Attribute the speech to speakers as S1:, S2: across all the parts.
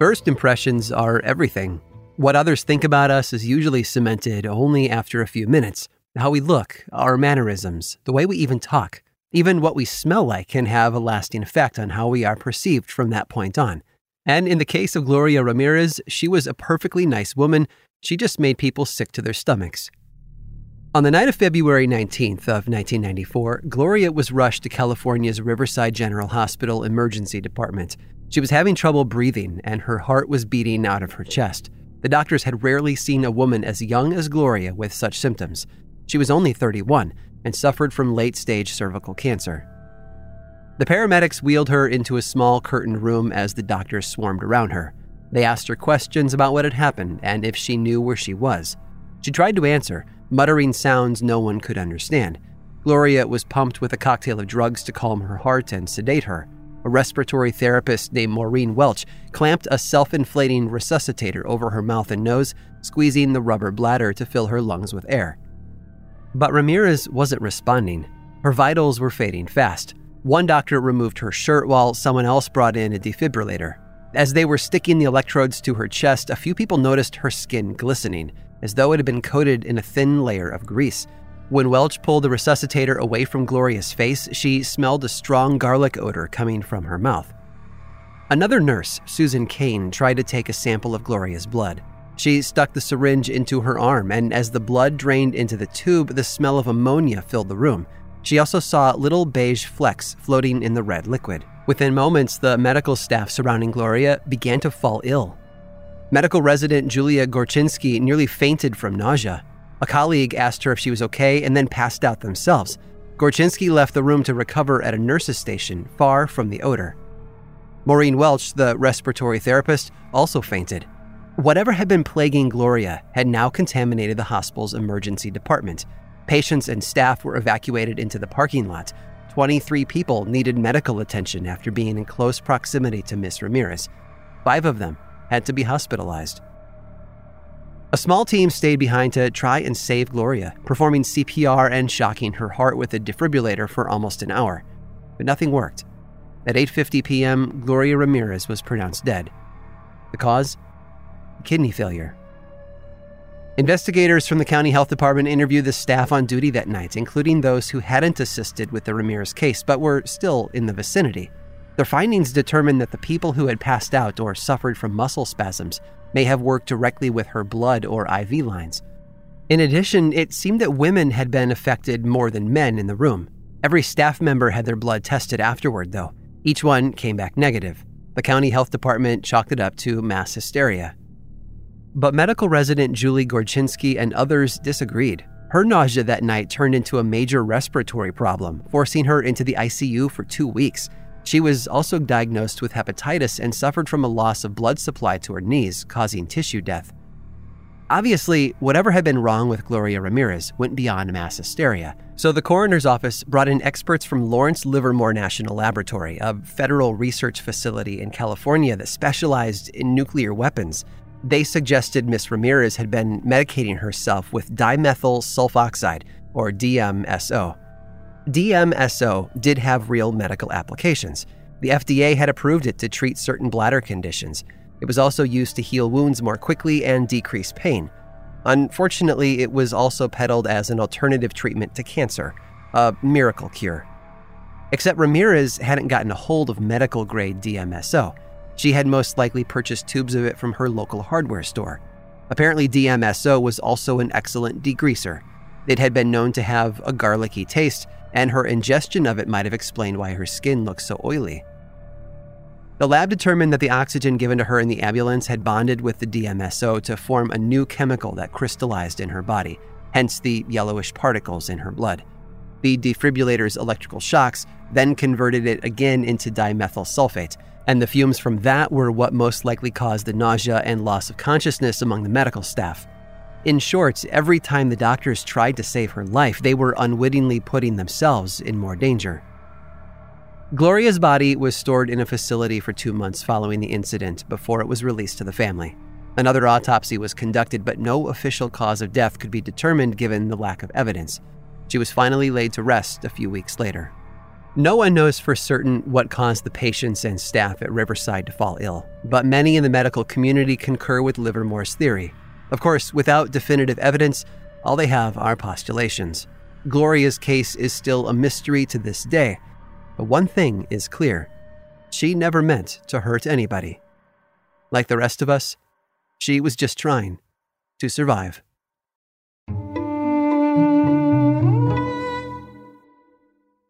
S1: First impressions are everything. What others think about us is usually cemented only after a few minutes. How we look, our mannerisms, the way we even talk, even what we smell like can have a lasting effect on how we are perceived from that point on. And in the case of Gloria Ramirez, she was a perfectly nice woman. She just made people sick to their stomachs. On the night of February 19th of 1994, Gloria was rushed to California's Riverside General Hospital emergency department. She was having trouble breathing and her heart was beating out of her chest. The doctors had rarely seen a woman as young as Gloria with such symptoms. She was only 31 and suffered from late stage cervical cancer. The paramedics wheeled her into a small curtained room as the doctors swarmed around her. They asked her questions about what had happened and if she knew where she was. She tried to answer, muttering sounds no one could understand. Gloria was pumped with a cocktail of drugs to calm her heart and sedate her a respiratory therapist named Maureen Welch clamped a self inflating resuscitator over her mouth and nose, squeezing the rubber bladder to fill her lungs with air. But Ramirez wasn't responding. Her vitals were fading fast. One doctor removed her shirt while someone else brought in a defibrillator. As they were sticking the electrodes to her chest, a few people noticed her skin glistening, as though it had been coated in a thin layer of grease. When Welch pulled the resuscitator away from Gloria's face, she smelled a strong garlic odor coming from her mouth. Another nurse, Susan Kane, tried to take a sample of Gloria's blood. She stuck the syringe into her arm, and as the blood drained into the tube, the smell of ammonia filled the room. She also saw little beige flecks floating in the red liquid. Within moments, the medical staff surrounding Gloria began to fall ill. Medical resident Julia Gorchynski nearly fainted from nausea. A colleague asked her if she was okay and then passed out themselves. Gorchynski left the room to recover at a nurse's station far from the odor. Maureen Welch, the respiratory therapist, also fainted. Whatever had been plaguing Gloria had now contaminated the hospital's emergency department. Patients and staff were evacuated into the parking lot. 23 people needed medical attention after being in close proximity to Miss Ramirez. Five of them had to be hospitalized. A small team stayed behind to try and save Gloria, performing CPR and shocking her heart with a defibrillator for almost an hour. But nothing worked. At 8:50 p.m., Gloria Ramirez was pronounced dead. The cause? Kidney failure. Investigators from the county health department interviewed the staff on duty that night, including those who hadn't assisted with the Ramirez case but were still in the vicinity. Their findings determined that the people who had passed out or suffered from muscle spasms may have worked directly with her blood or IV lines. In addition, it seemed that women had been affected more than men in the room. Every staff member had their blood tested afterward, though. Each one came back negative. The county health department chalked it up to mass hysteria. But medical resident Julie Gorchynski and others disagreed. Her nausea that night turned into a major respiratory problem, forcing her into the ICU for two weeks. She was also diagnosed with hepatitis and suffered from a loss of blood supply to her knees, causing tissue death. Obviously, whatever had been wrong with Gloria Ramirez went beyond mass hysteria. So the coroner's office brought in experts from Lawrence Livermore National Laboratory, a federal research facility in California that specialized in nuclear weapons. They suggested Miss Ramirez had been medicating herself with dimethyl sulfoxide, or DMSO. DMSO did have real medical applications. The FDA had approved it to treat certain bladder conditions. It was also used to heal wounds more quickly and decrease pain. Unfortunately, it was also peddled as an alternative treatment to cancer. a miracle cure. Except Ramirez hadn't gotten a hold of medical grade DMSO. She had most likely purchased tubes of it from her local hardware store. Apparently, DMSO was also an excellent degreaser. It had been known to have a garlicky taste, and her ingestion of it might have explained why her skin looked so oily. The lab determined that the oxygen given to her in the ambulance had bonded with the DMSO to form a new chemical that crystallized in her body, hence the yellowish particles in her blood. The defibrillator's electrical shocks then converted it again into dimethyl sulfate, and the fumes from that were what most likely caused the nausea and loss of consciousness among the medical staff. In short, every time the doctors tried to save her life, they were unwittingly putting themselves in more danger. Gloria's body was stored in a facility for two months following the incident before it was released to the family. Another autopsy was conducted, but no official cause of death could be determined given the lack of evidence. She was finally laid to rest a few weeks later. No one knows for certain what caused the patients and staff at Riverside to fall ill, but many in the medical community concur with Livermore's theory. Of course, without definitive evidence, all they have are postulations. Gloria's case is still a mystery to this day, but one thing is clear she never meant to hurt anybody. Like the rest of us, she was just trying to survive.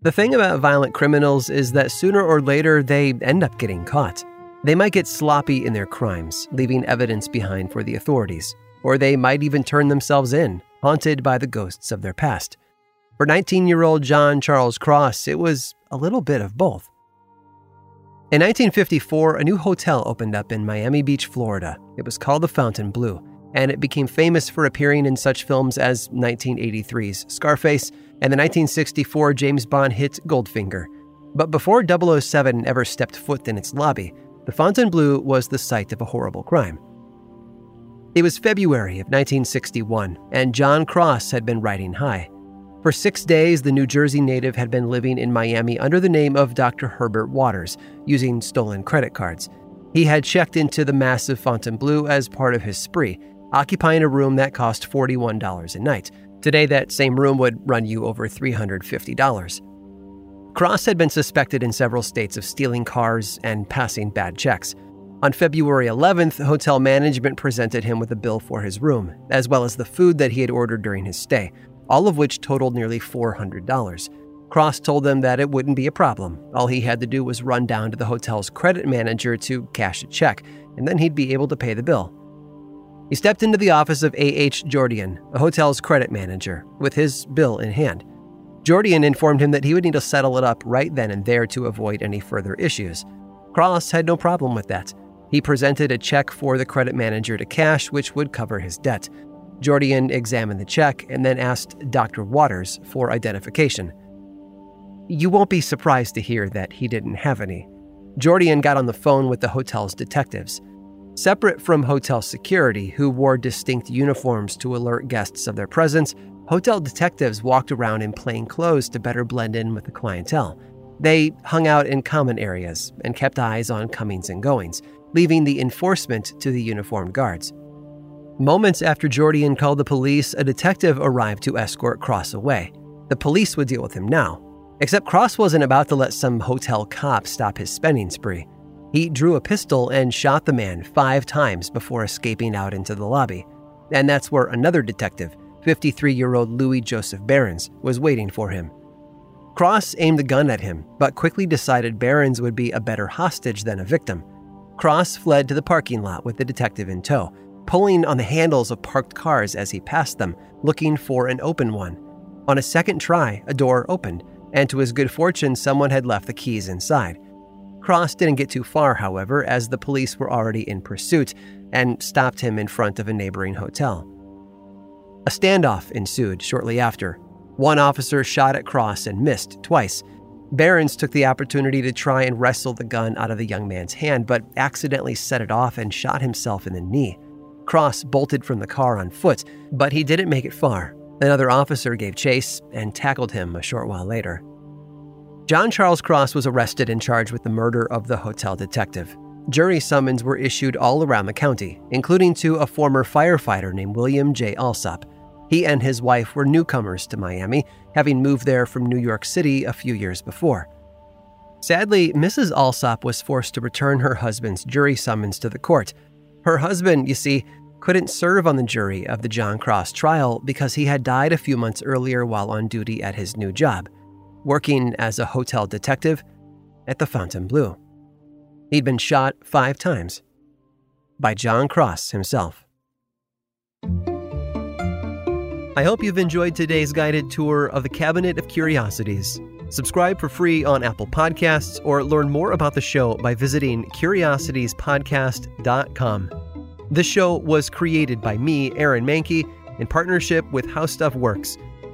S1: The thing about violent criminals is that sooner or later they end up getting caught. They might get sloppy in their crimes, leaving evidence behind for the authorities, or they might even turn themselves in, haunted by the ghosts of their past. For 19 year old John Charles Cross, it was a little bit of both. In 1954, a new hotel opened up in Miami Beach, Florida. It was called the Fontainebleau, and it became famous for appearing in such films as 1983's Scarface and the 1964 James Bond hit Goldfinger. But before 007 ever stepped foot in its lobby, the Fontainebleau was the site of a horrible crime. It was February of 1961, and John Cross had been riding high. For six days, the New Jersey native had been living in Miami under the name of Dr. Herbert Waters, using stolen credit cards. He had checked into the massive Fontainebleau as part of his spree, occupying a room that cost $41 a night. Today, that same room would run you over $350. Cross had been suspected in several states of stealing cars and passing bad checks. On February 11th, hotel management presented him with a bill for his room, as well as the food that he had ordered during his stay, all of which totaled nearly $400. Cross told them that it wouldn't be a problem. All he had to do was run down to the hotel's credit manager to cash a check, and then he'd be able to pay the bill. He stepped into the office of A.H. Jordian, a hotel's credit manager, with his bill in hand. Jordian informed him that he would need to settle it up right then and there to avoid any further issues. Cross had no problem with that. He presented a check for the credit manager to cash, which would cover his debt. Jordian examined the check and then asked Dr. Waters for identification. You won't be surprised to hear that he didn't have any. Jordian got on the phone with the hotel's detectives. Separate from hotel security, who wore distinct uniforms to alert guests of their presence, hotel detectives walked around in plain clothes to better blend in with the clientele. They hung out in common areas and kept eyes on comings and goings leaving the enforcement to the uniformed guards. Moments after Jordian called the police, a detective arrived to escort Cross away. The police would deal with him now, except Cross wasn't about to let some hotel cop stop his spending spree. He drew a pistol and shot the man five times before escaping out into the lobby. And that's where another detective, 53 year old Louis Joseph Behrens, was waiting for him. Cross aimed the gun at him, but quickly decided Behrens would be a better hostage than a victim. Cross fled to the parking lot with the detective in tow, pulling on the handles of parked cars as he passed them, looking for an open one. On a second try, a door opened, and to his good fortune, someone had left the keys inside. Cross didn't get too far, however, as the police were already in pursuit and stopped him in front of a neighboring hotel. A standoff ensued shortly after. One officer shot at Cross and missed twice, Behrens took the opportunity to try and wrestle the gun out of the young man's hand, but accidentally set it off and shot himself in the knee. Cross bolted from the car on foot, but he didn't make it far. Another officer gave chase and tackled him a short while later. John Charles Cross was arrested and charged with the murder of the hotel detective. Jury summons were issued all around the county, including to a former firefighter named William J. Alsop. He and his wife were newcomers to Miami, having moved there from New York City a few years before. Sadly, Mrs. Alsop was forced to return her husband's jury summons to the court. Her husband, you see, couldn't serve on the jury of the John Cross trial because he had died a few months earlier while on duty at his new job, working as a hotel detective at the Fontainebleau. He'd been shot five times by John Cross himself. I hope you've enjoyed today's guided tour of the Cabinet of Curiosities. Subscribe for free on Apple Podcasts or learn more about the show by visiting curiositiespodcast.com. This show was created by me, Aaron Mahnke, in partnership with How Stuff Works.